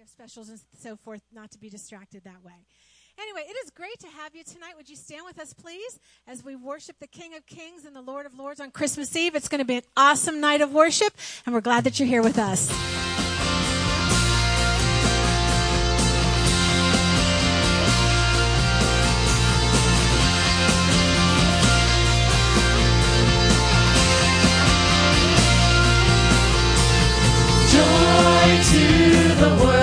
we have specials and so forth, not to be distracted that way. Anyway, it is great to have you tonight. Would you stand with us, please, as we worship the King of Kings and the Lord of Lords on Christmas Eve? It's going to be an awesome night of worship, and we're glad that you're here with us. to the world,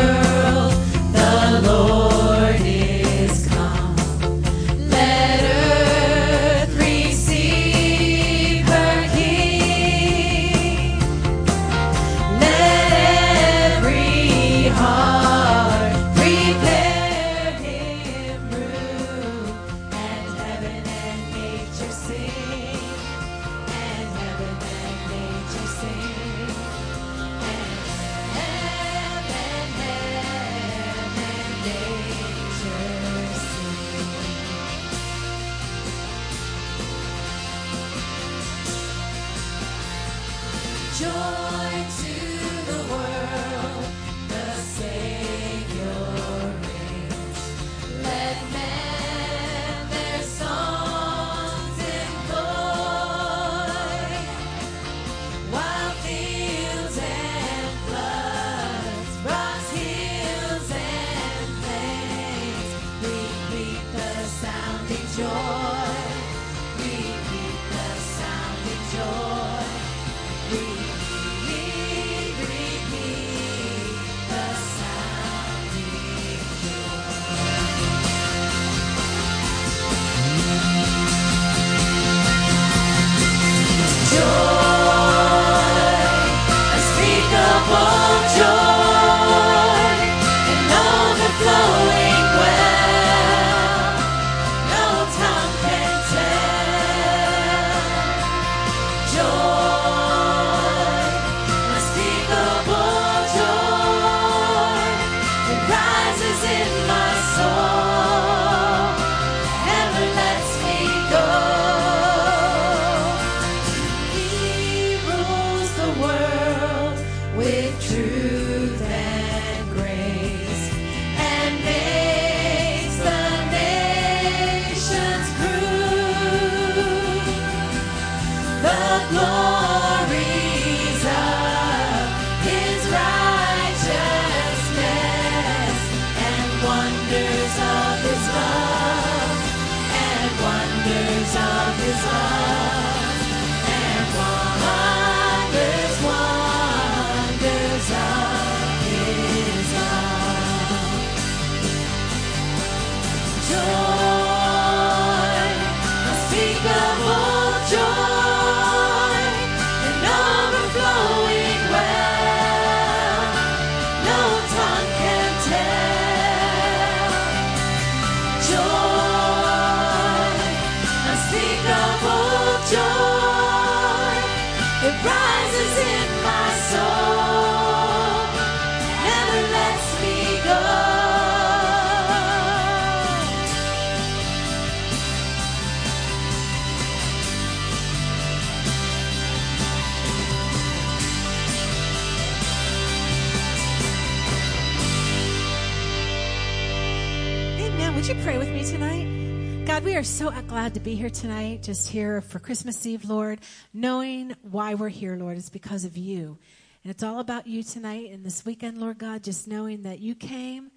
are so uh, glad to be here tonight, just here for Christmas Eve, Lord, knowing why we're here, Lord, is because of you. And it's all about you tonight and this weekend, Lord God, just knowing that you came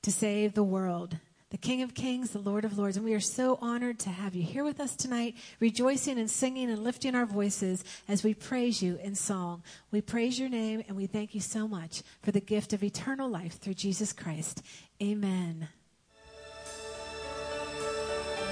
to save the world, the King of Kings, the Lord of Lords. And we are so honored to have you here with us tonight, rejoicing and singing and lifting our voices as we praise you in song. We praise your name and we thank you so much for the gift of eternal life through Jesus Christ. Amen.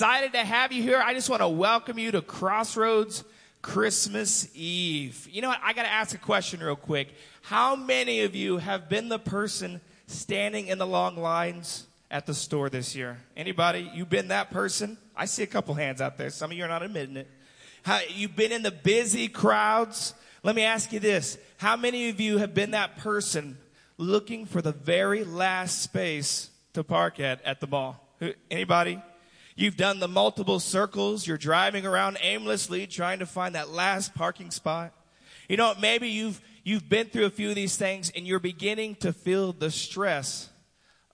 excited to have you here. I just want to welcome you to Crossroads Christmas Eve. You know what? I got to ask a question real quick. How many of you have been the person standing in the long lines at the store this year? Anybody? You've been that person? I see a couple hands out there. Some of you are not admitting it. How, you've been in the busy crowds. Let me ask you this. How many of you have been that person looking for the very last space to park at at the mall? Anybody? You've done the multiple circles. You're driving around aimlessly trying to find that last parking spot. You know, maybe you've, you've been through a few of these things and you're beginning to feel the stress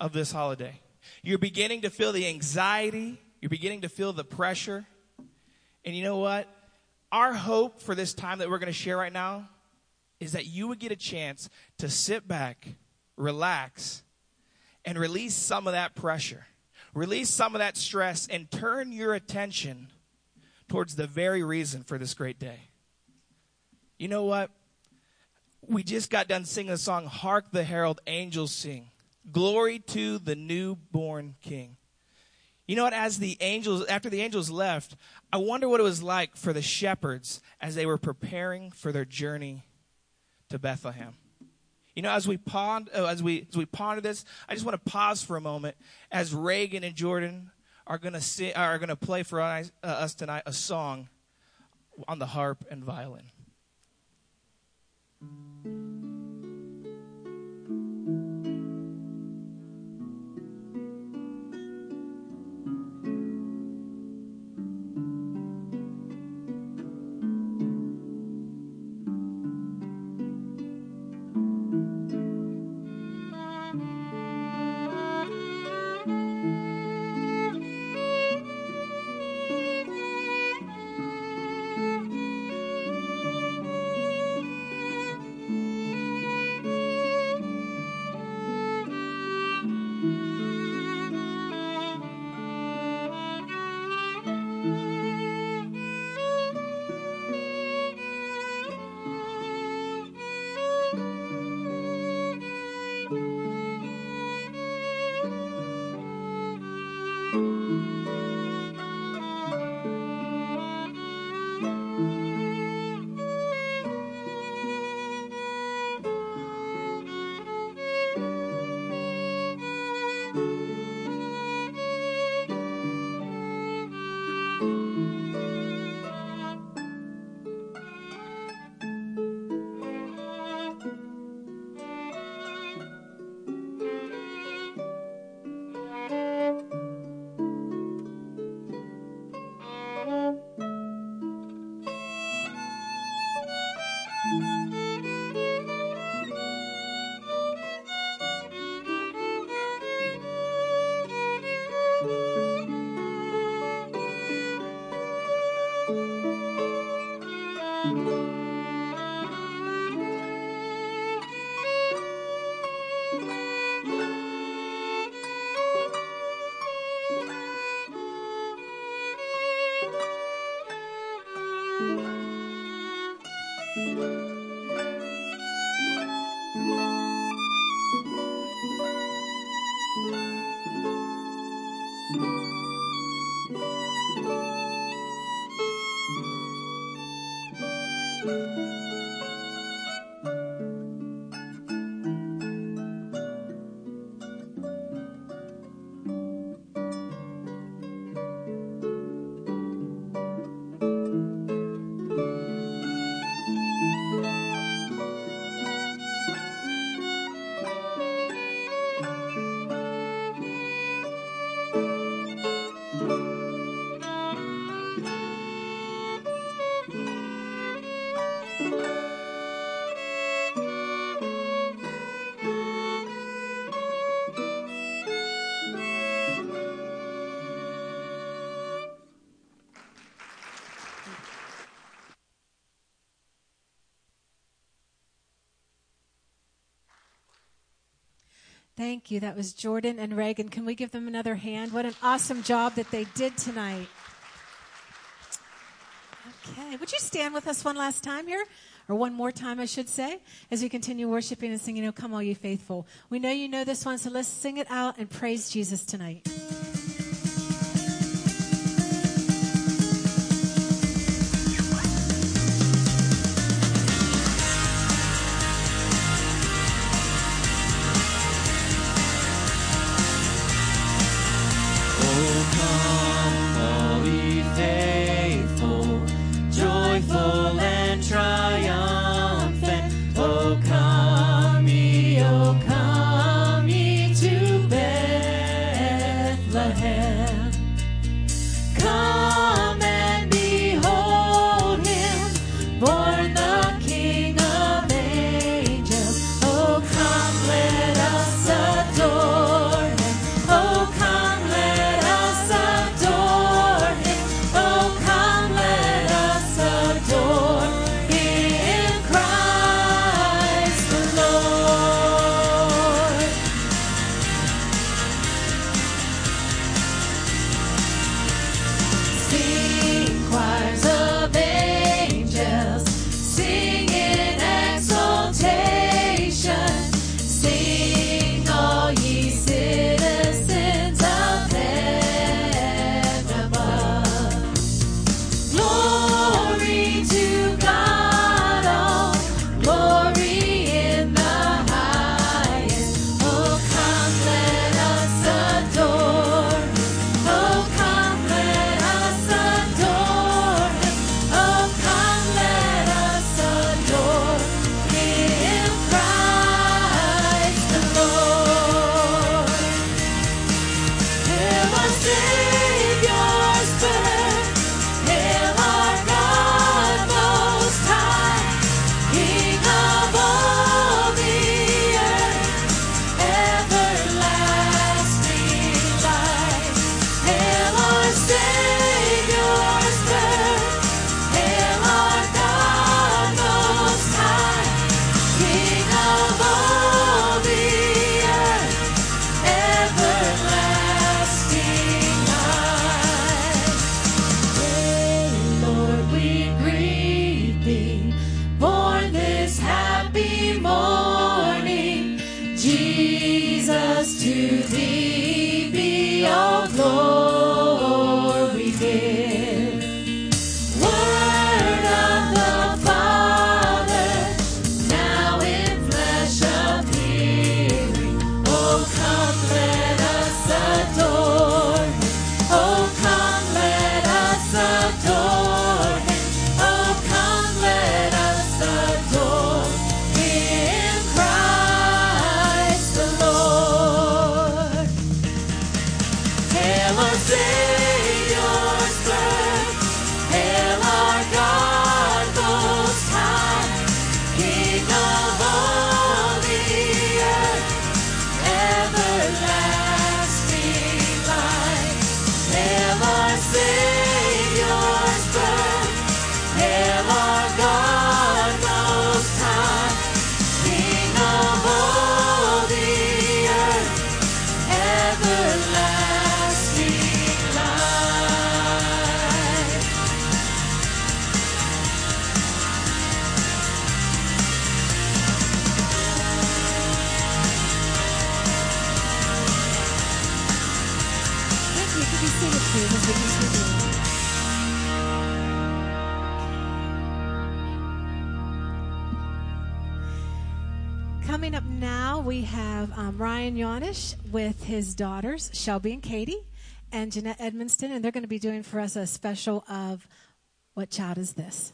of this holiday. You're beginning to feel the anxiety. You're beginning to feel the pressure. And you know what? Our hope for this time that we're going to share right now is that you would get a chance to sit back, relax, and release some of that pressure. Release some of that stress and turn your attention towards the very reason for this great day. You know what? We just got done singing the song, Hark the Herald Angels Sing. Glory to the newborn King. You know what? As the angels, after the angels left, I wonder what it was like for the shepherds as they were preparing for their journey to Bethlehem. You know, as we pond, uh, as we as we ponder this, I just want to pause for a moment as Reagan and Jordan are going to sing, are to play for us, uh, us tonight a song on the harp and violin. Thank you. That was Jordan and Reagan. Can we give them another hand? What an awesome job that they did tonight. Okay. Would you stand with us one last time here? Or one more time, I should say, as we continue worshiping and singing, Oh, come all you faithful. We know you know this one, so let's sing it out and praise Jesus tonight. His daughters, Shelby and Katie, and Jeanette Edmonston, and they're going to be doing for us a special of What Child Is This?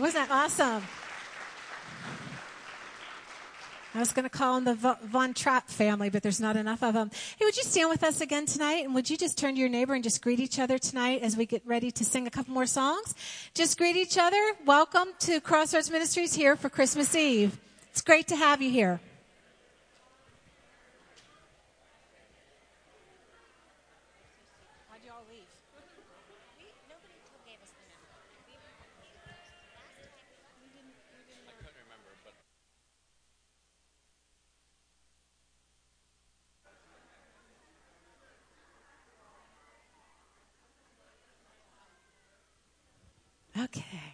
You. Wasn't that awesome? I was going to call them the Von Trapp family, but there's not enough of them. Hey, would you stand with us again tonight? And would you just turn to your neighbor and just greet each other tonight as we get ready to sing a couple more songs? Just greet each other. Welcome to Crossroads Ministries here for Christmas Eve. It's great to have you here. Okay.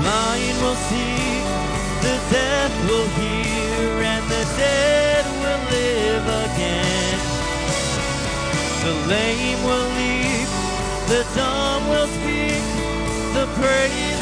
blind will see, the deaf will hear, and the dead will live again. The lame will leap, the dumb will speak, the praise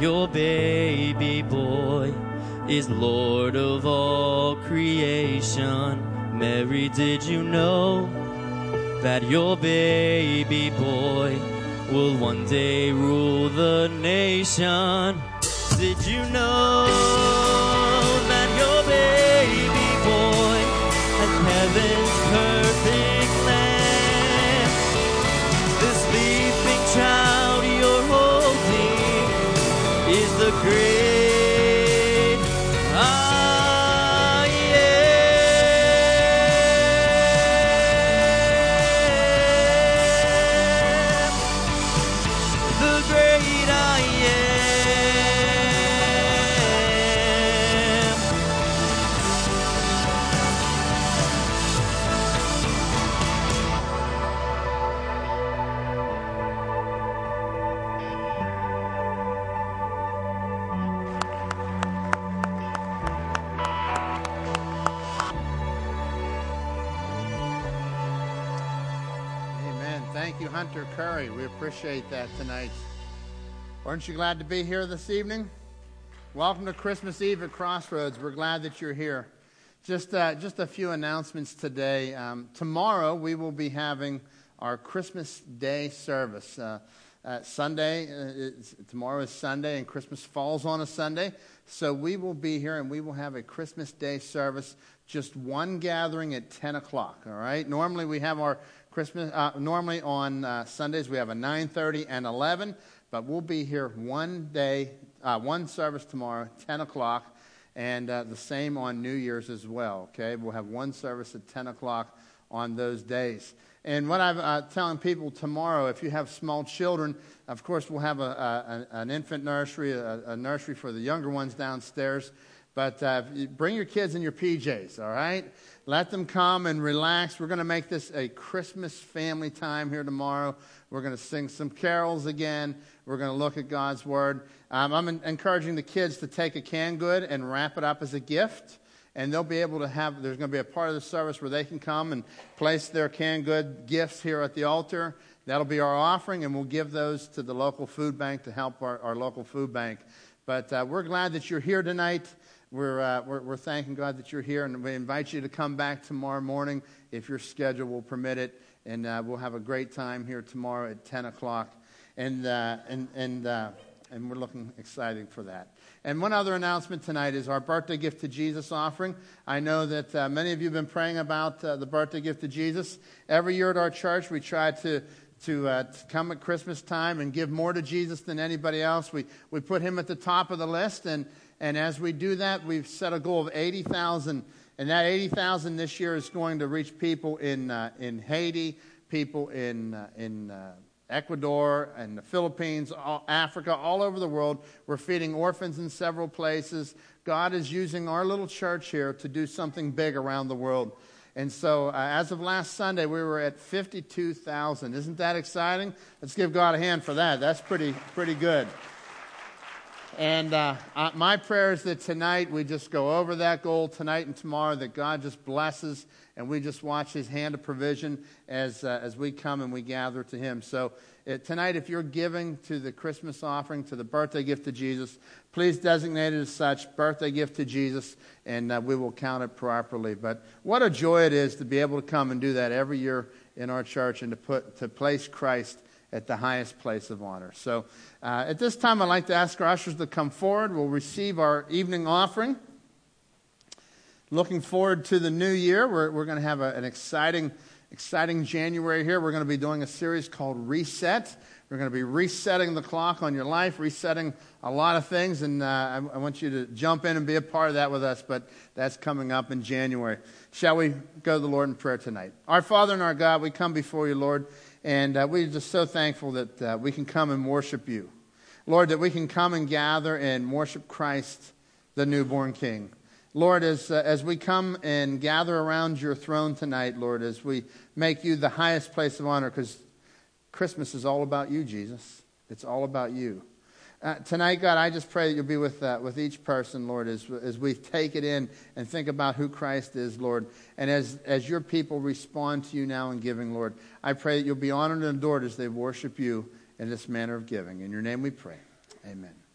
your baby boy is Lord of all creation. Mary, did you know that your baby boy will one day rule the nation? Appreciate that tonight. Aren't you glad to be here this evening? Welcome to Christmas Eve at Crossroads. We're glad that you're here. Just, uh, just a few announcements today. Um, tomorrow we will be having our Christmas Day service. Uh, uh, Sunday, uh, tomorrow is Sunday, and Christmas falls on a Sunday. So we will be here and we will have a Christmas Day service, just one gathering at 10 o'clock, all right? Normally we have our Christmas, uh, normally on uh, Sundays we have a 9.30 and 11, but we'll be here one day, uh, one service tomorrow, 10 o'clock, and uh, the same on New Year's as well, okay? We'll have one service at 10 o'clock on those days. And what I'm uh, telling people tomorrow, if you have small children, of course, we'll have a, a, an infant nursery, a, a nursery for the younger ones downstairs. But uh, bring your kids in your PJs, all right? Let them come and relax. We're going to make this a Christmas family time here tomorrow. We're going to sing some carols again. We're going to look at God's Word. Um, I'm en- encouraging the kids to take a canned good and wrap it up as a gift and they'll be able to have there's going to be a part of the service where they can come and place their canned good gifts here at the altar that'll be our offering and we'll give those to the local food bank to help our, our local food bank but uh, we're glad that you're here tonight we're, uh, we're, we're thanking god that you're here and we invite you to come back tomorrow morning if your schedule will permit it and uh, we'll have a great time here tomorrow at 10 o'clock and, uh, and, and, uh, and we're looking excited for that and one other announcement tonight is our birthday gift to Jesus offering. I know that uh, many of you have been praying about uh, the birthday gift to Jesus. Every year at our church, we try to to, uh, to come at Christmas time and give more to Jesus than anybody else. We we put him at the top of the list, and and as we do that, we've set a goal of eighty thousand, and that eighty thousand this year is going to reach people in uh, in Haiti, people in uh, in. Uh, Ecuador and the Philippines, all, Africa, all over the world. We're feeding orphans in several places. God is using our little church here to do something big around the world. And so, uh, as of last Sunday, we were at 52,000. Isn't that exciting? Let's give God a hand for that. That's pretty, pretty good. And uh, my prayer is that tonight we just go over that goal tonight and tomorrow, that God just blesses and we just watch His hand of provision as, uh, as we come and we gather to Him. So uh, tonight, if you're giving to the Christmas offering, to the birthday gift to Jesus, please designate it as such, birthday gift to Jesus, and uh, we will count it properly. But what a joy it is to be able to come and do that every year in our church and to, put, to place Christ at the highest place of honor. So uh, at this time, I'd like to ask our ushers to come forward. We'll receive our evening offering. Looking forward to the new year. We're, we're going to have a, an exciting, exciting January here. We're going to be doing a series called Reset. We're going to be resetting the clock on your life, resetting a lot of things, and uh, I, I want you to jump in and be a part of that with us, but that's coming up in January. Shall we go to the Lord in prayer tonight? Our Father and our God, we come before you, Lord, and uh, we're just so thankful that uh, we can come and worship you. Lord, that we can come and gather and worship Christ, the newborn King. Lord, as, uh, as we come and gather around your throne tonight, Lord, as we make you the highest place of honor, because Christmas is all about you, Jesus. It's all about you. Uh, tonight, God, I just pray that you'll be with, uh, with each person, Lord, as, as we take it in and think about who Christ is, Lord. And as, as your people respond to you now in giving, Lord, I pray that you'll be honored and adored as they worship you in this manner of giving. In your name we pray. Amen.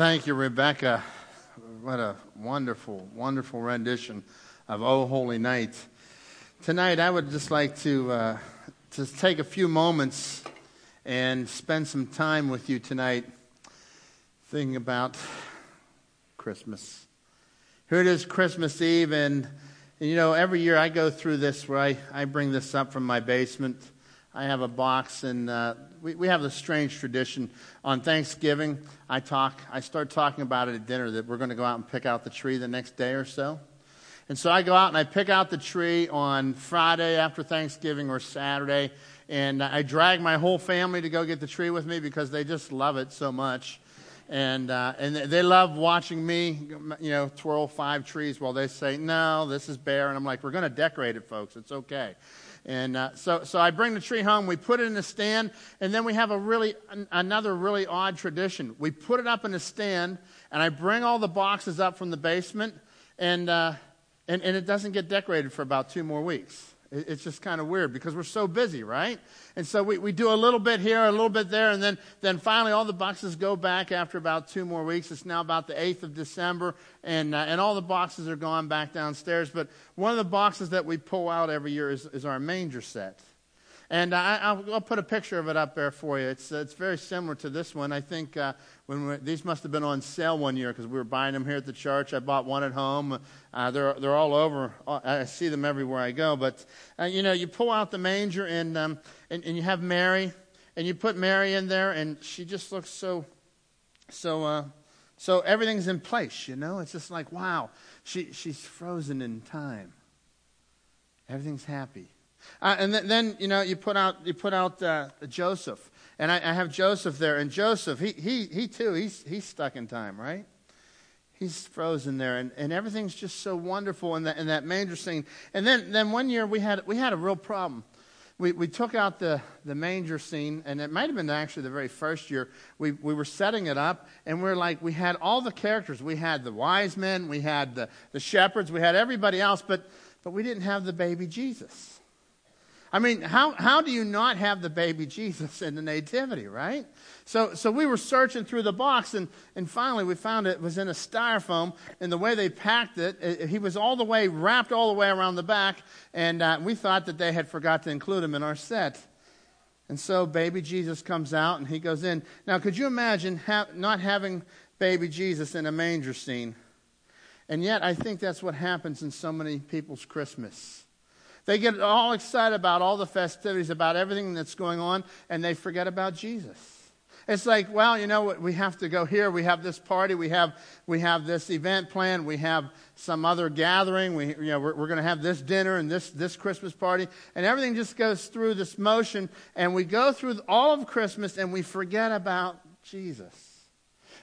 Thank you, Rebecca. What a wonderful, wonderful rendition of Oh Holy Night. Tonight, I would just like to, uh, to take a few moments and spend some time with you tonight thinking about Christmas. Here it is, Christmas Eve, and, and you know, every year I go through this where I, I bring this up from my basement. I have a box, and uh, we, we have a strange tradition. On Thanksgiving, I talk, I start talking about it at dinner that we're going to go out and pick out the tree the next day or so. And so I go out and I pick out the tree on Friday after Thanksgiving or Saturday, and I drag my whole family to go get the tree with me because they just love it so much. And, uh, and they love watching me, you know, twirl five trees while they say, no, this is bare. And I'm like, we're going to decorate it, folks. It's okay. And uh, so, so I bring the tree home, we put it in a stand, and then we have a really, an, another really odd tradition. We put it up in a stand, and I bring all the boxes up from the basement, and, uh, and, and it doesn't get decorated for about two more weeks. It, it's just kind of weird because we're so busy, right? And so we, we do a little bit here, a little bit there, and then, then finally all the boxes go back after about two more weeks. It's now about the 8th of December, and, uh, and all the boxes are gone back downstairs. But one of the boxes that we pull out every year is, is our manger set. And I, I'll, I'll put a picture of it up there for you. It's, it's very similar to this one. I think uh, when these must have been on sale one year because we were buying them here at the church. I bought one at home. Uh, they're, they're all over. I see them everywhere I go. But, uh, you know, you pull out the manger and, um, and, and you have Mary, and you put Mary in there, and she just looks so, so, uh, so everything's in place, you know? It's just like, wow, she, she's frozen in time. Everything's happy. Uh, and th- then, you know, you put out, you put out uh, Joseph. And I, I, have Joseph there. And Joseph, he, he, he too, he's, he's stuck in time, right? He's frozen there. And, and everything's just so wonderful in that, in that manger scene. And then, then one year we had, we had a real problem. We, we took out the, the manger scene, and it might have been actually the very first year. We, we were setting it up, and we're like, we had all the characters. We had the wise men, we had the, the shepherds, we had everybody else, but, but we didn't have the baby Jesus. I mean, how, how do you not have the baby Jesus in the nativity, right? So, so we were searching through the box, and, and finally we found it was in a styrofoam. And the way they packed it, it he was all the way wrapped all the way around the back, and uh, we thought that they had forgot to include him in our set. And so baby Jesus comes out, and he goes in. Now, could you imagine ha- not having baby Jesus in a manger scene? And yet, I think that's what happens in so many people's Christmas. They get all excited about all the festivities, about everything that's going on, and they forget about Jesus. It's like, well, you know what? We have to go here. We have this party. We have, we have this event planned. We have some other gathering. We, you know, we're, we're going to have this dinner and this, this Christmas party. And everything just goes through this motion. And we go through all of Christmas and we forget about Jesus.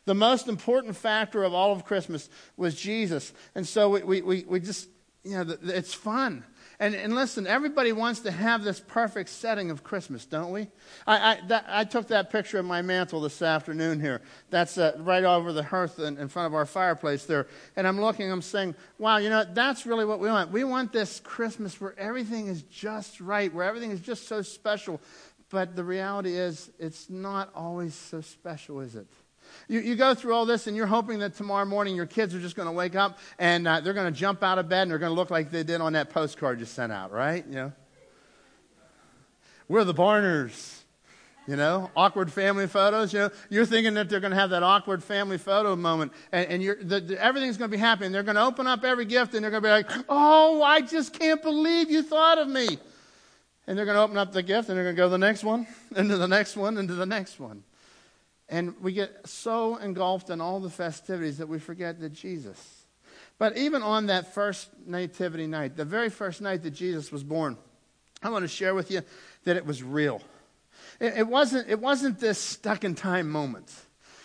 The most important factor of all of Christmas was Jesus. And so we, we, we, we just, you know, it's fun. And, and listen, everybody wants to have this perfect setting of Christmas, don't we? I, I, that, I took that picture of my mantle this afternoon here. That's uh, right over the hearth in, in front of our fireplace there. And I'm looking, I'm saying, wow, you know, that's really what we want. We want this Christmas where everything is just right, where everything is just so special. But the reality is, it's not always so special, is it? You, you go through all this and you're hoping that tomorrow morning your kids are just going to wake up and uh, they're going to jump out of bed and they're going to look like they did on that postcard you sent out, right? You know? We're the Barners. You know, awkward family photos. You know, you're thinking that they're going to have that awkward family photo moment, and, and the, the, everything's going to be happy. And they're going to open up every gift, and they're going to be like, "Oh, I just can't believe you thought of me." And they're going to open up the gift, and they're going to go the next one, into the next one, into the next one. And we get so engulfed in all the festivities that we forget that Jesus. But even on that first nativity night, the very first night that Jesus was born, I want to share with you that it was real. It, it wasn't, it wasn't this stuck in time moment.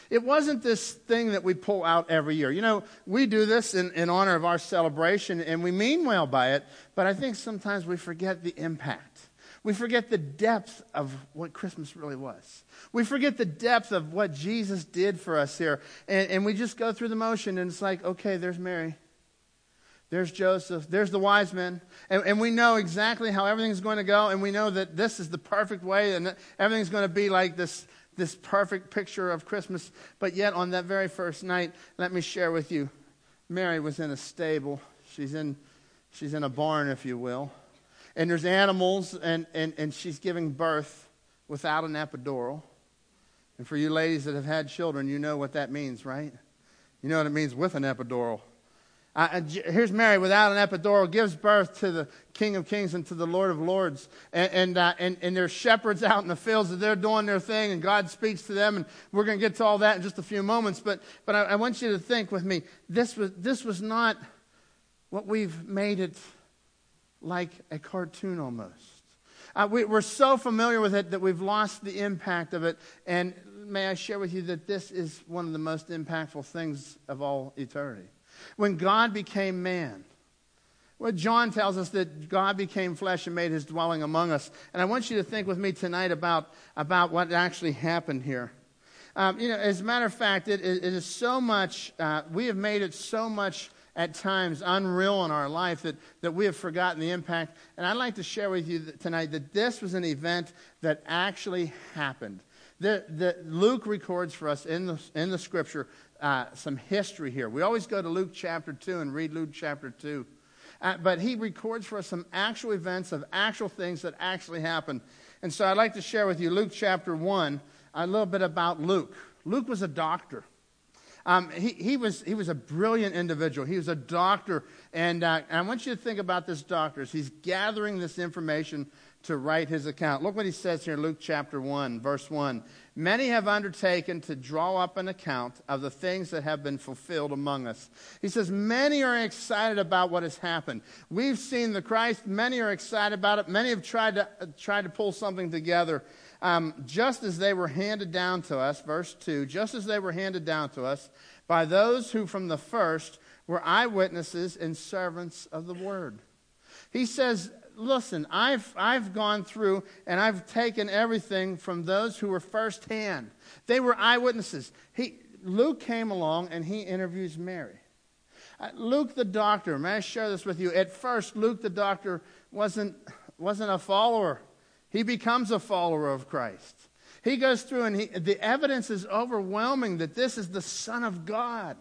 It wasn't this thing that we pull out every year. You know, we do this in, in honor of our celebration and we mean well by it, but I think sometimes we forget the impact. We forget the depth of what Christmas really was. We forget the depth of what Jesus did for us here. And, and we just go through the motion, and it's like, okay, there's Mary. There's Joseph. There's the wise men. And, and we know exactly how everything's going to go, and we know that this is the perfect way, and everything's going to be like this, this perfect picture of Christmas. But yet, on that very first night, let me share with you Mary was in a stable. She's in, she's in a barn, if you will. And there's animals, and, and, and she's giving birth without an epidural. And for you ladies that have had children, you know what that means, right? You know what it means with an epidural. Uh, here's Mary without an epidural, gives birth to the King of Kings and to the Lord of Lords. And, and, uh, and, and there's shepherds out in the fields that they're doing their thing, and God speaks to them. And we're going to get to all that in just a few moments. But, but I, I want you to think with me this was, this was not what we've made it like a cartoon almost. Uh, we, we're so familiar with it that we've lost the impact of it. And may I share with you that this is one of the most impactful things of all eternity. When God became man, well, John tells us that God became flesh and made his dwelling among us. And I want you to think with me tonight about, about what actually happened here. Um, you know, as a matter of fact, it, it is so much, uh, we have made it so much at times unreal in our life that, that we have forgotten the impact. And I'd like to share with you that tonight that this was an event that actually happened. The, the, Luke records for us in the, in the scripture uh, some history here. We always go to Luke chapter 2 and read Luke chapter 2. Uh, but he records for us some actual events of actual things that actually happened. And so I'd like to share with you Luke chapter 1, a little bit about Luke. Luke was a doctor. Um, he, he, was, he was a brilliant individual. He was a doctor. And, uh, and I want you to think about this doctor. He's gathering this information to write his account. Look what he says here in Luke chapter 1, verse 1. Many have undertaken to draw up an account of the things that have been fulfilled among us. He says, Many are excited about what has happened. We've seen the Christ. Many are excited about it. Many have tried to, uh, tried to pull something together. Um, just as they were handed down to us, verse 2, just as they were handed down to us by those who from the first were eyewitnesses and servants of the word. He says, listen, I've, I've gone through and I've taken everything from those who were firsthand. They were eyewitnesses. He, Luke came along and he interviews Mary. Uh, Luke the doctor, may I share this with you? At first, Luke the doctor wasn't, wasn't a follower. He becomes a follower of Christ. He goes through and he, the evidence is overwhelming that this is the Son of God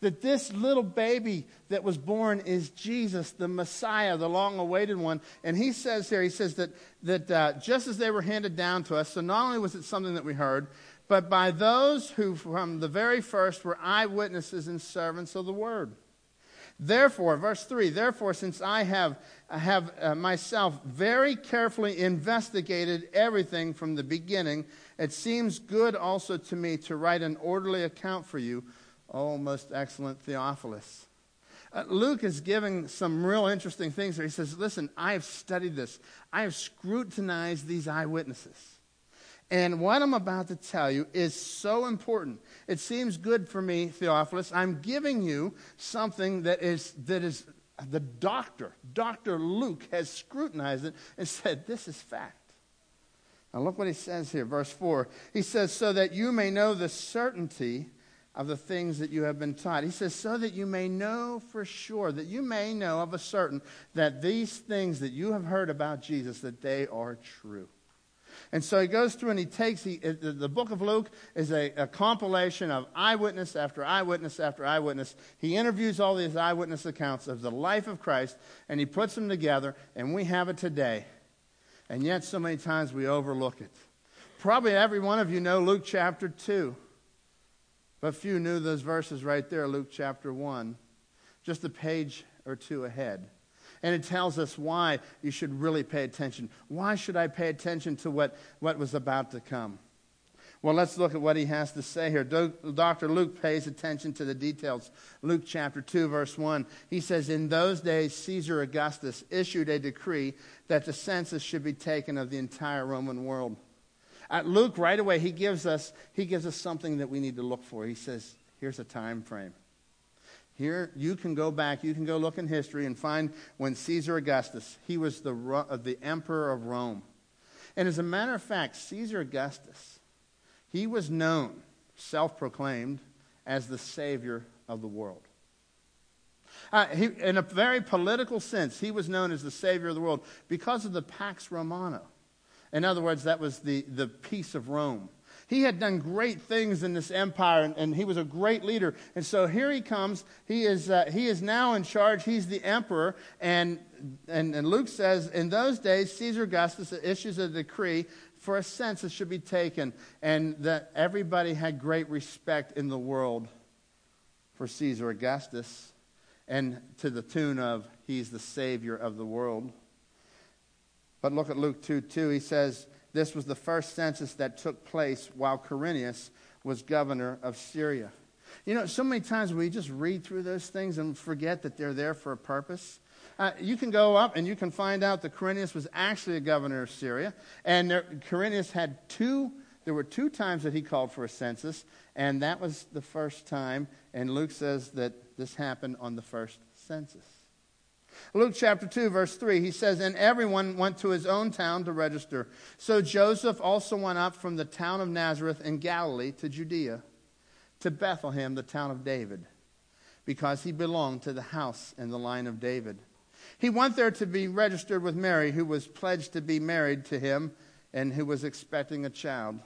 that this little baby that was born is Jesus, the Messiah, the long awaited one. And he says here, he says that, that uh, just as they were handed down to us, so not only was it something that we heard, but by those who from the very first were eyewitnesses and servants of the word. Therefore, verse 3 Therefore, since I have, I have uh, myself very carefully investigated everything from the beginning, it seems good also to me to write an orderly account for you Oh, most excellent Theophilus. Uh, Luke is giving some real interesting things there. He says, Listen, I have studied this, I have scrutinized these eyewitnesses. And what I'm about to tell you is so important. It seems good for me, Theophilus. I'm giving you something that is, that is the doctor, Dr. Luke, has scrutinized it and said, This is fact. Now, look what he says here, verse 4. He says, So that you may know the certainty of the things that you have been taught. He says, so that you may know for sure, that you may know of a certain that these things that you have heard about Jesus, that they are true. And so he goes through and he takes, he, the book of Luke is a, a, compilation of eyewitness after eyewitness after eyewitness. He interviews all these eyewitness accounts of the life of Christ and he puts them together, and we have it today. And yet, so many times we overlook it. Probably every one of you know Luke chapter 2. But few knew those verses right there, Luke chapter 1, just a page or two ahead. And it tells us why you should really pay attention. Why should I pay attention to what, what was about to come? Well, let's look at what he has to say here. Dr. Luke pays attention to the details. Luke chapter 2, verse 1. He says, In those days, Caesar Augustus issued a decree that the census should be taken of the entire Roman world. Uh, Luke, right away, he gives, us, he gives us something that we need to look for. He says, here's a time frame. Here, you can go back, you can go look in history and find when Caesar Augustus, he was the, uh, the emperor of Rome. And as a matter of fact, Caesar Augustus, he was known, self proclaimed, as the savior of the world. Uh, he, in a very political sense, he was known as the savior of the world because of the Pax Romana. In other words, that was the, the peace of Rome. He had done great things in this empire, and, and he was a great leader. And so here he comes. He is, uh, he is now in charge. He's the emperor. And, and, and Luke says, in those days, Caesar Augustus issues a decree for a census should be taken, and that everybody had great respect in the world for Caesar Augustus, and to the tune of, he's the savior of the world. But look at Luke 2 2. He says, This was the first census that took place while Quirinius was governor of Syria. You know, so many times we just read through those things and forget that they're there for a purpose. Uh, you can go up and you can find out that Quirinius was actually a governor of Syria. And there, Quirinius had two, there were two times that he called for a census, and that was the first time. And Luke says that this happened on the first census. Luke chapter 2, verse 3, he says, And everyone went to his own town to register. So Joseph also went up from the town of Nazareth in Galilee to Judea, to Bethlehem, the town of David, because he belonged to the house and the line of David. He went there to be registered with Mary, who was pledged to be married to him and who was expecting a child.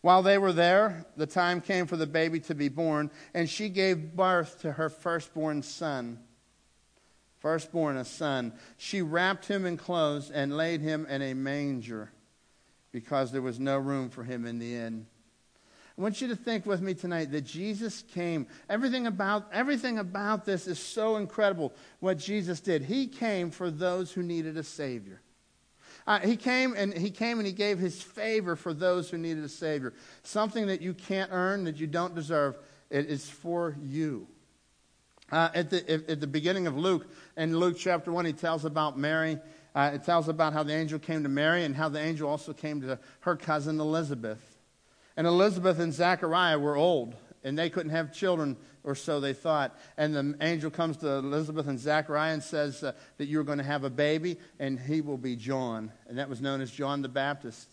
While they were there, the time came for the baby to be born, and she gave birth to her firstborn son. Firstborn, a son. She wrapped him in clothes and laid him in a manger because there was no room for him in the inn. I want you to think with me tonight that Jesus came. Everything about, everything about this is so incredible what Jesus did. He came for those who needed a Savior. Uh, he came and he came and he gave his favor for those who needed a Savior. Something that you can't earn, that you don't deserve. It is for you. Uh, at, the, at the beginning of Luke, in Luke chapter 1, he tells about Mary. Uh, it tells about how the angel came to Mary and how the angel also came to her cousin Elizabeth. And Elizabeth and Zachariah were old, and they couldn't have children, or so they thought. And the angel comes to Elizabeth and Zachariah and says uh, that you're going to have a baby, and he will be John. And that was known as John the Baptist.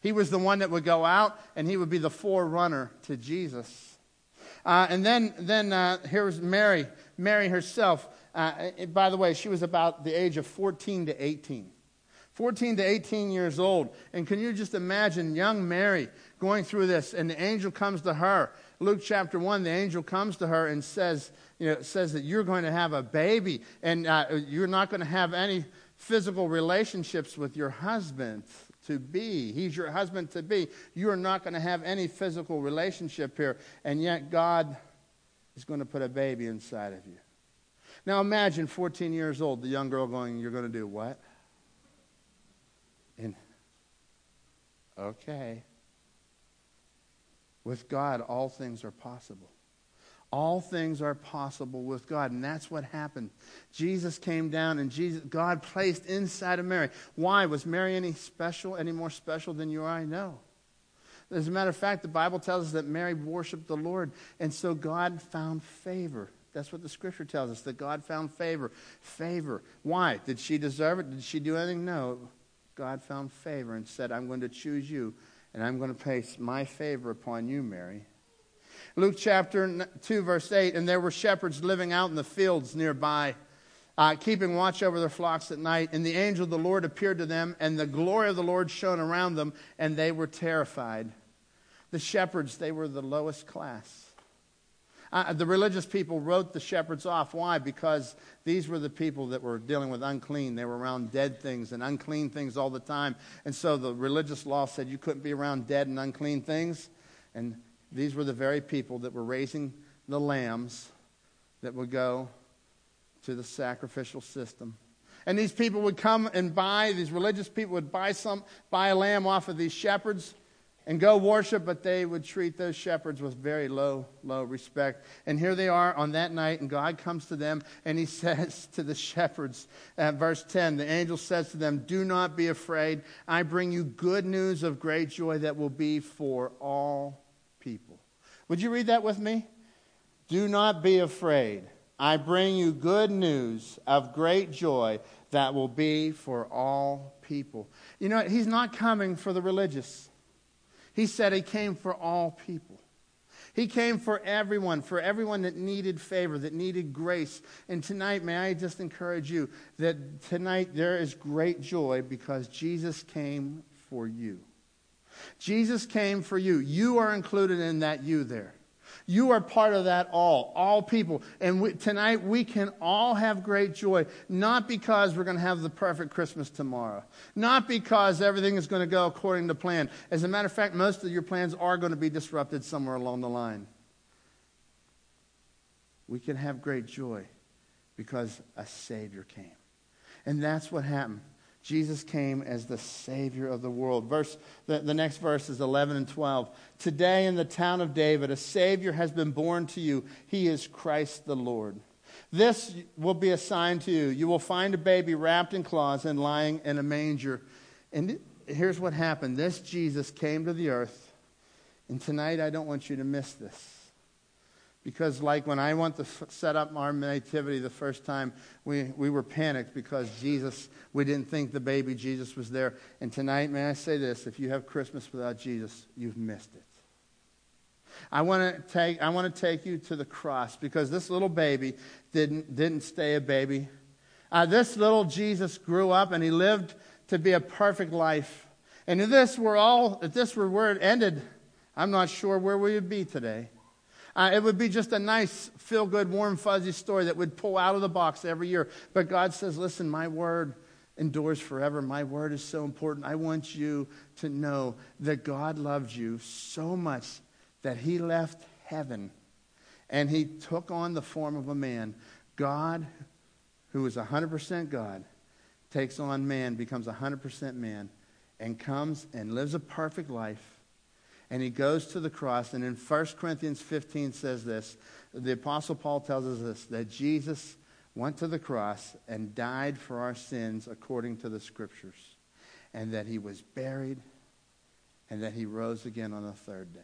He was the one that would go out, and he would be the forerunner to Jesus. Uh, and then, then uh, here's Mary, Mary herself. Uh, by the way, she was about the age of 14 to 18. 14 to 18 years old. And can you just imagine young Mary going through this, and the angel comes to her. Luke chapter 1, the angel comes to her and says, you know, says that you're going to have a baby, and uh, you're not going to have any physical relationships with your husband to be. He's your husband to be. You are not going to have any physical relationship here. And yet, God is going to put a baby inside of you. Now, imagine 14 years old, the young girl going, You're going to do what? And, okay. With God, all things are possible. All things are possible with God. And that's what happened. Jesus came down and Jesus, God placed inside of Mary. Why? Was Mary any special, any more special than you or I? No. As a matter of fact, the Bible tells us that Mary worshiped the Lord. And so God found favor. That's what the scripture tells us, that God found favor. Favor. Why? Did she deserve it? Did she do anything? No. God found favor and said, I'm going to choose you, and I'm going to place my favor upon you, Mary. Luke chapter 2, verse 8 And there were shepherds living out in the fields nearby, uh, keeping watch over their flocks at night. And the angel of the Lord appeared to them, and the glory of the Lord shone around them, and they were terrified. The shepherds, they were the lowest class. Uh, the religious people wrote the shepherds off. Why? Because these were the people that were dealing with unclean. They were around dead things and unclean things all the time. And so the religious law said you couldn't be around dead and unclean things. And these were the very people that were raising the lambs that would go to the sacrificial system. And these people would come and buy, these religious people would buy some, buy a lamb off of these shepherds and go worship, but they would treat those shepherds with very low, low respect. And here they are on that night, and God comes to them and he says to the shepherds, at verse 10, the angel says to them, Do not be afraid. I bring you good news of great joy that will be for all people. Would you read that with me? Do not be afraid. I bring you good news of great joy that will be for all people. You know, he's not coming for the religious. He said he came for all people. He came for everyone, for everyone that needed favor, that needed grace. And tonight, may I just encourage you that tonight there is great joy because Jesus came for you. Jesus came for you. You are included in that you there. You are part of that all, all people. And we, tonight we can all have great joy, not because we're going to have the perfect Christmas tomorrow, not because everything is going to go according to plan. As a matter of fact, most of your plans are going to be disrupted somewhere along the line. We can have great joy because a Savior came. And that's what happened. Jesus came as the Savior of the world. Verse, the, the next verse is 11 and 12. Today in the town of David, a Savior has been born to you. He is Christ the Lord. This will be a sign to you. You will find a baby wrapped in cloths and lying in a manger. And here's what happened this Jesus came to the earth. And tonight, I don't want you to miss this. Because, like when I went to f- set up our nativity the first time, we, we were panicked because Jesus, we didn't think the baby Jesus was there. And tonight, may I say this if you have Christmas without Jesus, you've missed it. I want to take, I want to take you to the cross because this little baby didn't, didn't stay a baby. Uh, this little Jesus grew up and he lived to be a perfect life. And if this were all, if this were where it ended, I'm not sure where we would be today. Uh, it would be just a nice, feel good, warm, fuzzy story that would pull out of the box every year. But God says, listen, my word endures forever. My word is so important. I want you to know that God loves you so much that he left heaven and he took on the form of a man. God, who is 100% God, takes on man, becomes 100% man, and comes and lives a perfect life and he goes to the cross. And in 1 Corinthians 15 says this the Apostle Paul tells us this that Jesus went to the cross and died for our sins according to the scriptures, and that he was buried, and that he rose again on the third day.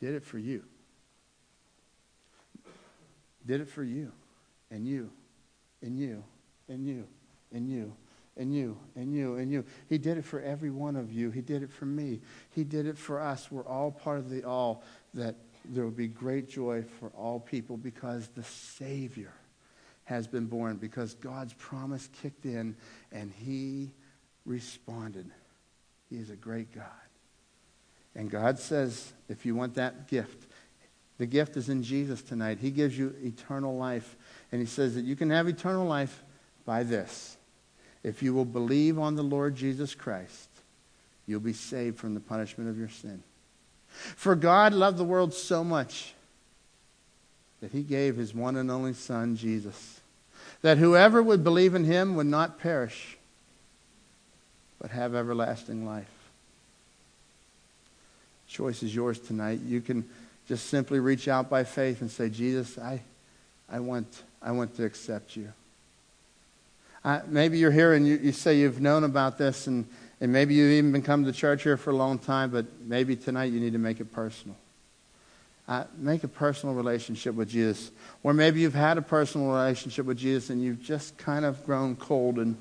Did it for you. Did it for you, and you, and you, and you, and you and you and you and you. He did it for every one of you. He did it for me. He did it for us. We're all part of the all that there will be great joy for all people because the Savior has been born, because God's promise kicked in and He responded. He is a great God. And God says, if you want that gift, the gift is in Jesus tonight. He gives you eternal life. And He says that you can have eternal life by this if you will believe on the Lord Jesus Christ, you'll be saved from the punishment of your sin. For God loved the world so much that he gave his one and only Son, Jesus, that whoever would believe in him would not perish, but have everlasting life. Choice is yours tonight. You can just simply reach out by faith and say, Jesus, I, I, want, I want to accept you. Uh, maybe you're here and you, you say you've known about this, and, and maybe you've even been coming to church here for a long time, but maybe tonight you need to make it personal. Uh, make a personal relationship with Jesus. Or maybe you've had a personal relationship with Jesus and you've just kind of grown cold, and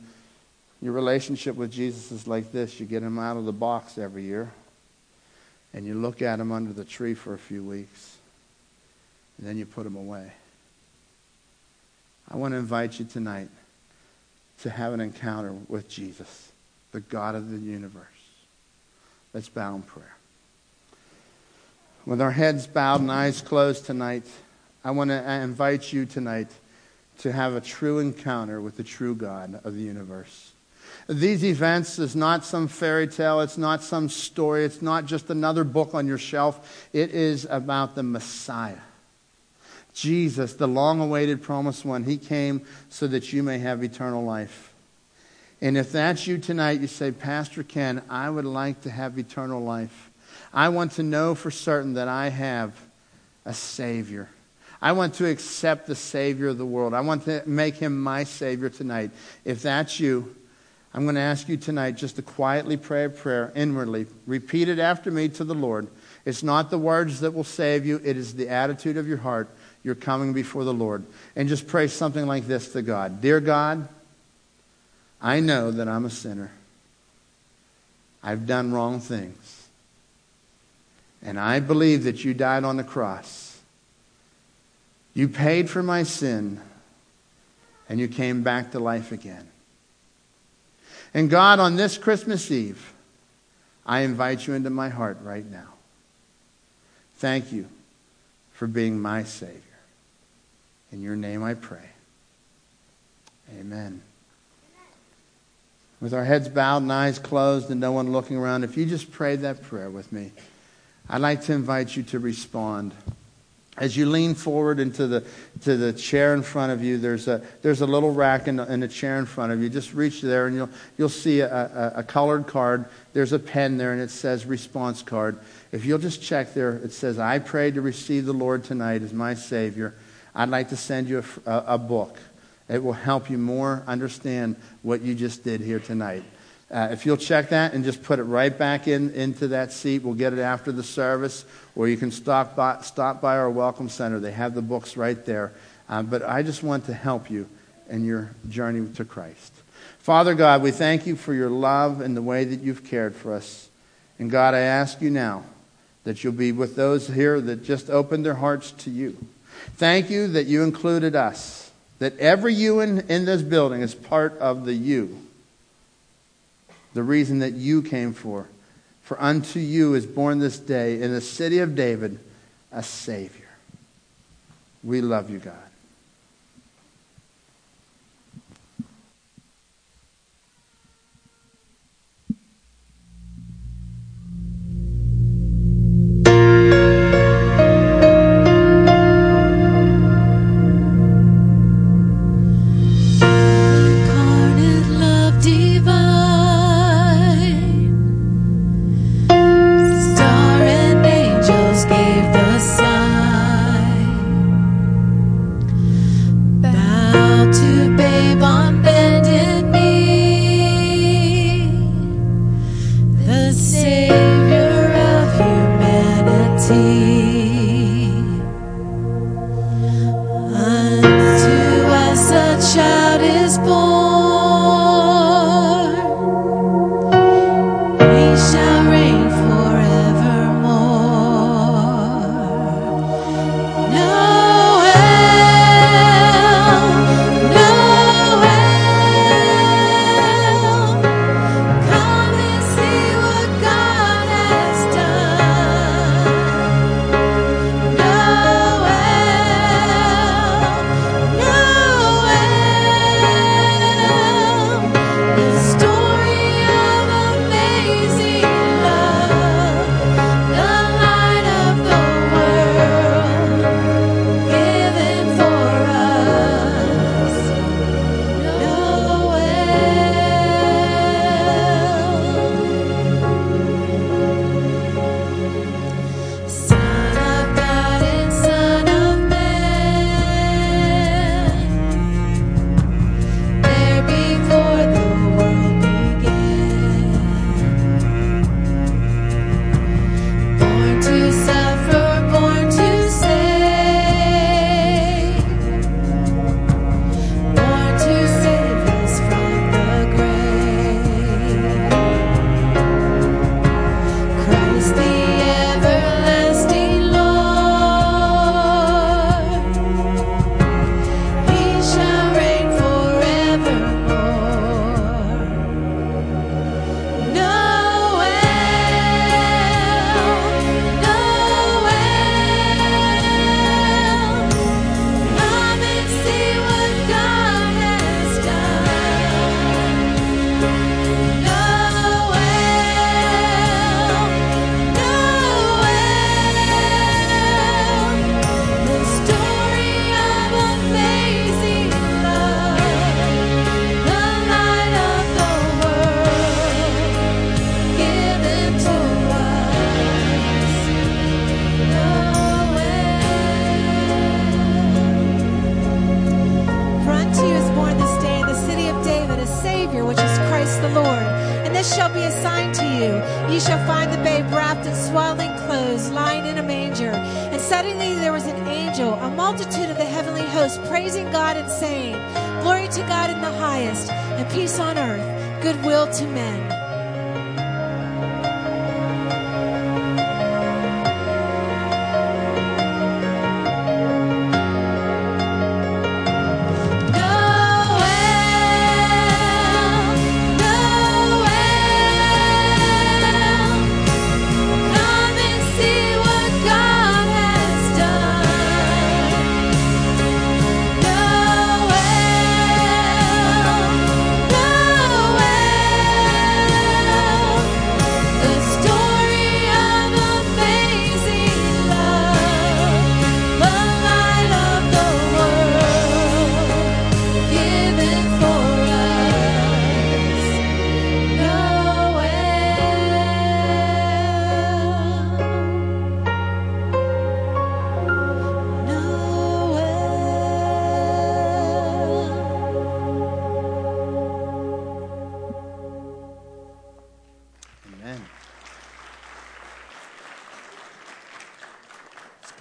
your relationship with Jesus is like this you get him out of the box every year, and you look at him under the tree for a few weeks, and then you put him away. I want to invite you tonight to have an encounter with Jesus, the God of the universe. Let's bow in prayer. With our heads bowed and eyes closed tonight, I want to invite you tonight to have a true encounter with the true God of the universe. These events is not some fairy tale, it's not some story, it's not just another book on your shelf. It is about the Messiah Jesus, the long awaited promised one, he came so that you may have eternal life. And if that's you tonight, you say, Pastor Ken, I would like to have eternal life. I want to know for certain that I have a Savior. I want to accept the Savior of the world. I want to make him my Savior tonight. If that's you, I'm going to ask you tonight just to quietly pray a prayer inwardly. Repeat it after me to the Lord. It's not the words that will save you, it is the attitude of your heart you're coming before the Lord. And just pray something like this to God Dear God, I know that I'm a sinner. I've done wrong things. And I believe that you died on the cross. You paid for my sin, and you came back to life again. And God, on this Christmas Eve, I invite you into my heart right now. Thank you for being my Savior. In your name I pray. Amen. With our heads bowed and eyes closed and no one looking around, if you just prayed that prayer with me, I'd like to invite you to respond. As you lean forward into the, to the chair in front of you, there's a, there's a little rack in, in a chair in front of you. Just reach there and you'll, you'll see a, a, a colored card. There's a pen there and it says response card. If you'll just check there, it says, I prayed to receive the Lord tonight as my Savior. I'd like to send you a, a, a book. It will help you more understand what you just did here tonight. Uh, if you'll check that and just put it right back in into that seat, we'll get it after the service, or you can stop by, stop by our welcome center. They have the books right there. Uh, but I just want to help you in your journey to Christ. Father God, we thank you for your love and the way that you've cared for us. And God, I ask you now that you'll be with those here that just opened their hearts to you. Thank you that you included us, that every you in, in this building is part of the you the reason that you came for. For unto you is born this day in the city of David a Savior. We love you, God.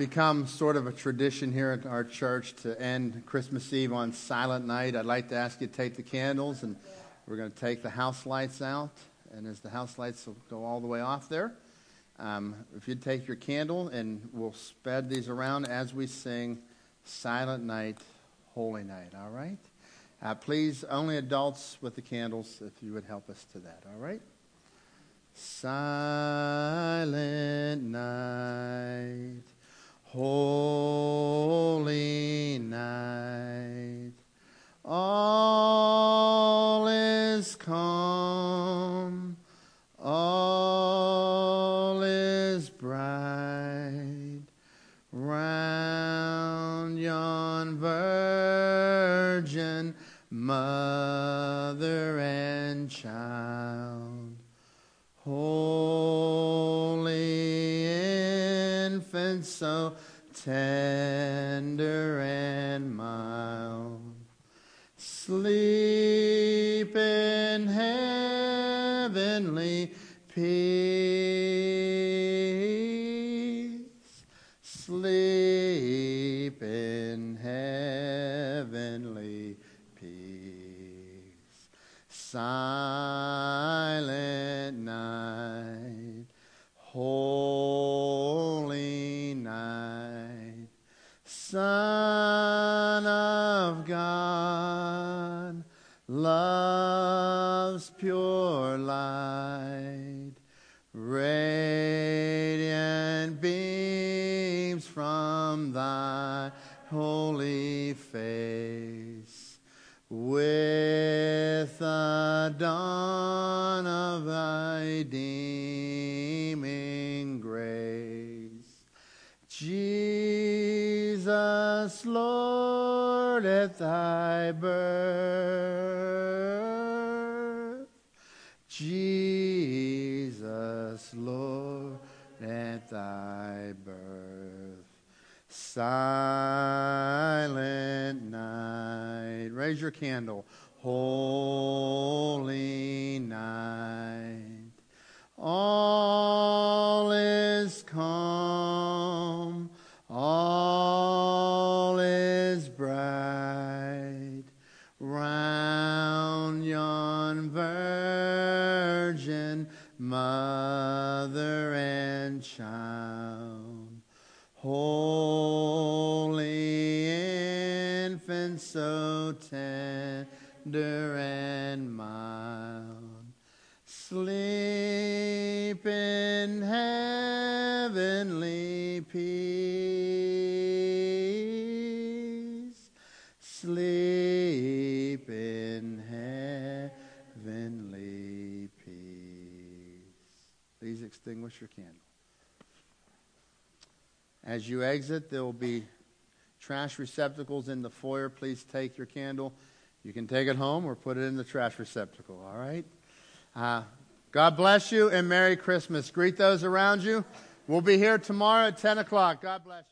Become sort of a tradition here at our church to end Christmas Eve on Silent Night. I'd like to ask you to take the candles, and we're going to take the house lights out. And as the house lights will go all the way off there, um, if you'd take your candle, and we'll spread these around as we sing Silent Night, Holy Night, all right? Uh, please, only adults with the candles, if you would help us to that, all right? Silent night, holy night, all is calm, all is bright, round yon virgin mother and child. Infant, so tender and mild, sleep in heavenly peace. Sleep in heavenly peace. Silent face with the dawn of redeeming grace. Jesus, Lord, at thy birth. Jesus, Lord, at thy birth. Night. Raise your candle. Holy night. All is calm. All is bright. Round yon virgin mother and child. So tender and mild, sleep in heavenly peace. Sleep in heavenly peace. Please extinguish your candle. As you exit, there will be trash receptacles in the foyer. Please take your candle. You can take it home or put it in the trash receptacle, all right? Uh, God bless you and Merry Christmas. Greet those around you. We'll be here tomorrow at 10 o'clock. God bless you.